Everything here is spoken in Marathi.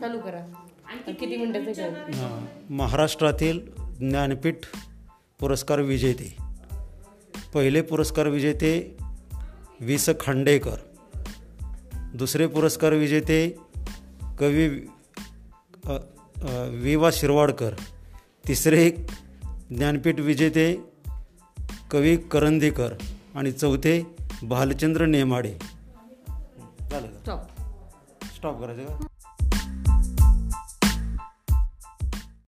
चालू करा. किती मिनिटाचं महाराष्ट्रातील ज्ञानपीठ पुरस्कार विजेते. पहिले पुरस्कार विजेते वि स खांडेकर. दुसरे पुरस्कार विजेते कवी वि वा शिरवाडकर. तिसरे ज्ञानपीठ विजेते कवी करंदीकर. आणि चौथे भालचंद्र नेमाडे. झालं स्टॉप स्टॉप करायचं का?